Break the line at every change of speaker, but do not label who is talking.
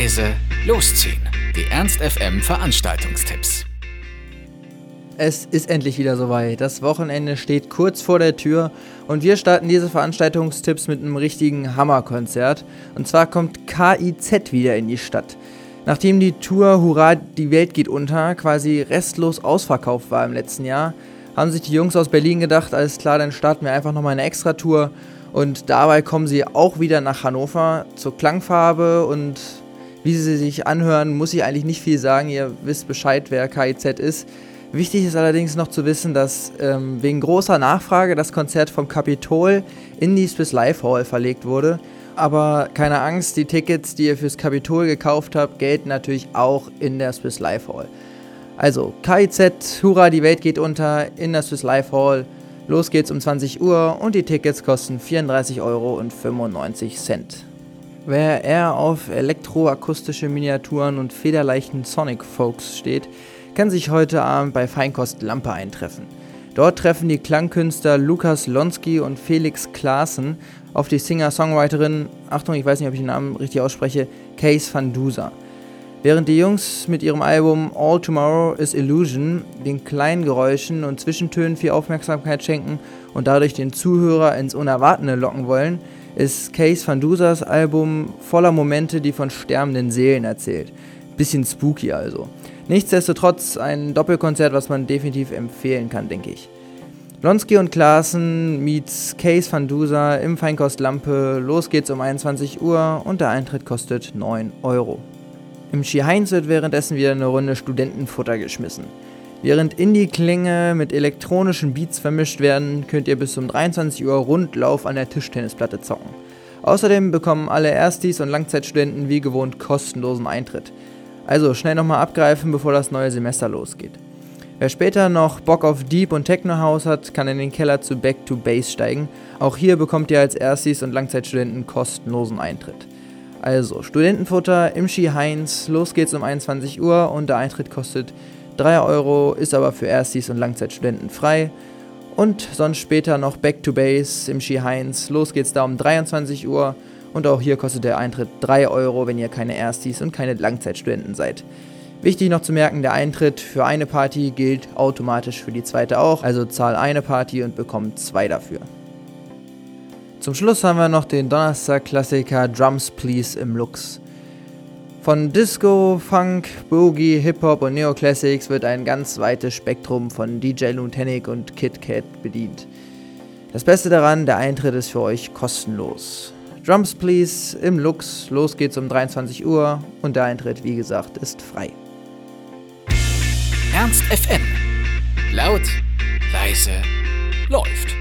leise, losziehen. Die Ernst FM Veranstaltungstipps.
Es ist endlich wieder soweit. Das Wochenende steht kurz vor der Tür und wir starten diese Veranstaltungstipps mit einem richtigen Hammerkonzert. Und zwar kommt KIZ wieder in die Stadt. Nachdem die Tour Hurra, die Welt geht unter quasi restlos ausverkauft war im letzten Jahr, haben sich die Jungs aus Berlin gedacht, alles klar, dann starten wir einfach nochmal eine Extra-Tour. Und dabei kommen sie auch wieder nach Hannover zur Klangfarbe und wie sie sich anhören, muss ich eigentlich nicht viel sagen. Ihr wisst Bescheid, wer KIZ ist. Wichtig ist allerdings noch zu wissen, dass ähm, wegen großer Nachfrage das Konzert vom Kapitol in die Swiss Life Hall verlegt wurde. Aber keine Angst, die Tickets, die ihr fürs Kapitol gekauft habt, gelten natürlich auch in der Swiss Life Hall. Also KIZ, Hurra, die Welt geht unter in der Swiss Life Hall. Los geht's um 20 Uhr und die Tickets kosten 34,95 Euro. Wer eher auf elektroakustische Miniaturen und federleichten Sonic Folks steht, kann sich heute Abend bei Feinkost Lampe eintreffen. Dort treffen die Klangkünstler Lukas Lonsky und Felix Klaassen auf die Singer-Songwriterin, Achtung, ich weiß nicht, ob ich den Namen richtig ausspreche, Case Van Dusa. Während die Jungs mit ihrem Album All Tomorrow is Illusion den kleinen Geräuschen und Zwischentönen viel Aufmerksamkeit schenken und dadurch den Zuhörer ins Unerwartende locken wollen, ist Case Van Dusas Album voller Momente, die von sterbenden Seelen erzählt. Bisschen spooky also. Nichtsdestotrotz ein Doppelkonzert, was man definitiv empfehlen kann, denke ich. Blonsky und Klaassen meets Case van Dusa im Feinkost Lampe. Los geht's um 21 Uhr und der Eintritt kostet 9 Euro. Im Ski Heinz wird währenddessen wieder eine Runde Studentenfutter geschmissen. Während Indie-Klänge mit elektronischen Beats vermischt werden, könnt ihr bis um 23 Uhr Rundlauf an der Tischtennisplatte zocken. Außerdem bekommen alle Erstis und Langzeitstudenten wie gewohnt kostenlosen Eintritt. Also schnell nochmal abgreifen, bevor das neue Semester losgeht. Wer später noch Bock auf Deep und Techno House hat, kann in den Keller zu Back to Base steigen. Auch hier bekommt ihr als Erstis und Langzeitstudenten kostenlosen Eintritt. Also, Studentenfutter im Ski Heinz, los geht's um 21 Uhr und der Eintritt kostet 3 Euro, ist aber für Erstis und Langzeitstudenten frei. Und sonst später noch Back to Base im Ski Heinz, los geht's da um 23 Uhr und auch hier kostet der Eintritt 3 Euro, wenn ihr keine Erstis und keine Langzeitstudenten seid. Wichtig noch zu merken, der Eintritt für eine Party gilt automatisch für die zweite auch, also zahl eine Party und bekomm zwei dafür. Zum Schluss haben wir noch den Donnerstag-Klassiker Drums Please im Lux. Von Disco, Funk, Boogie, Hip-Hop und Neoclassics wird ein ganz weites Spektrum von DJ Luntenic und Kit Kat bedient. Das Beste daran, der Eintritt ist für euch kostenlos. Drums Please im Lux. Los geht's um 23 Uhr und der Eintritt, wie gesagt, ist frei.
Ernst FM. Laut, leise, läuft.